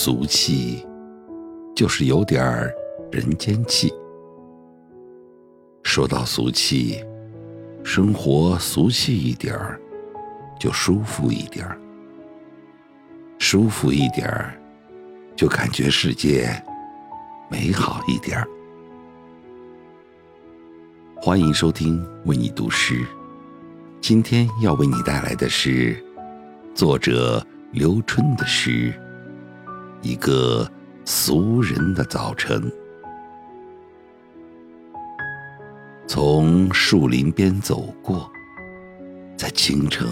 俗气，就是有点儿人间气。说到俗气，生活俗气一点儿，就舒服一点儿；舒服一点儿，就感觉世界美好一点儿。欢迎收听为你读诗，今天要为你带来的是作者刘春的诗。一个俗人的早晨，从树林边走过，在清晨，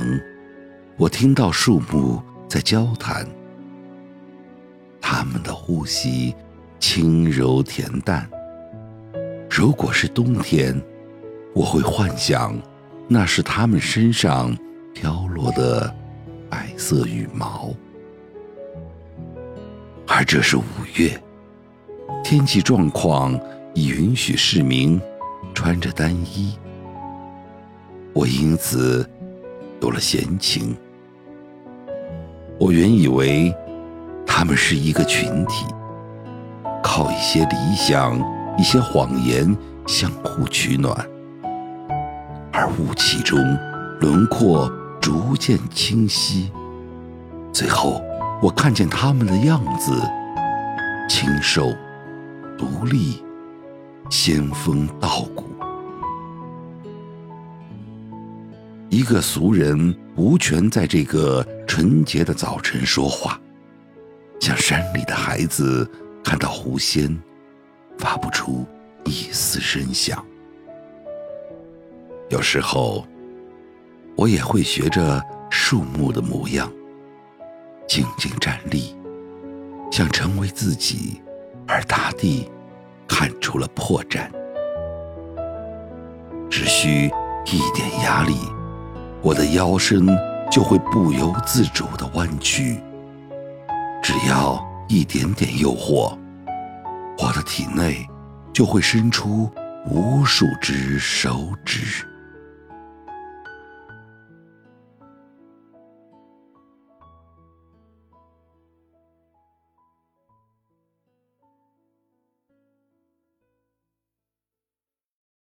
我听到树木在交谈，它们的呼吸轻柔恬淡。如果是冬天，我会幻想那是它们身上飘落的白色羽毛。而这是五月，天气状况已允许市民穿着单衣，我因此有了闲情。我原以为他们是一个群体，靠一些理想、一些谎言相互取暖，而雾气中轮廓逐渐清晰，最后。我看见他们的样子，清瘦、独立、仙风道骨。一个俗人无权在这个纯洁的早晨说话，像山里的孩子看到狐仙，发不出一丝声响。有时候，我也会学着树木的模样。静静站立，想成为自己，而大地看出了破绽。只需一点压力，我的腰身就会不由自主地弯曲；只要一点点诱惑，我的体内就会伸出无数只手指。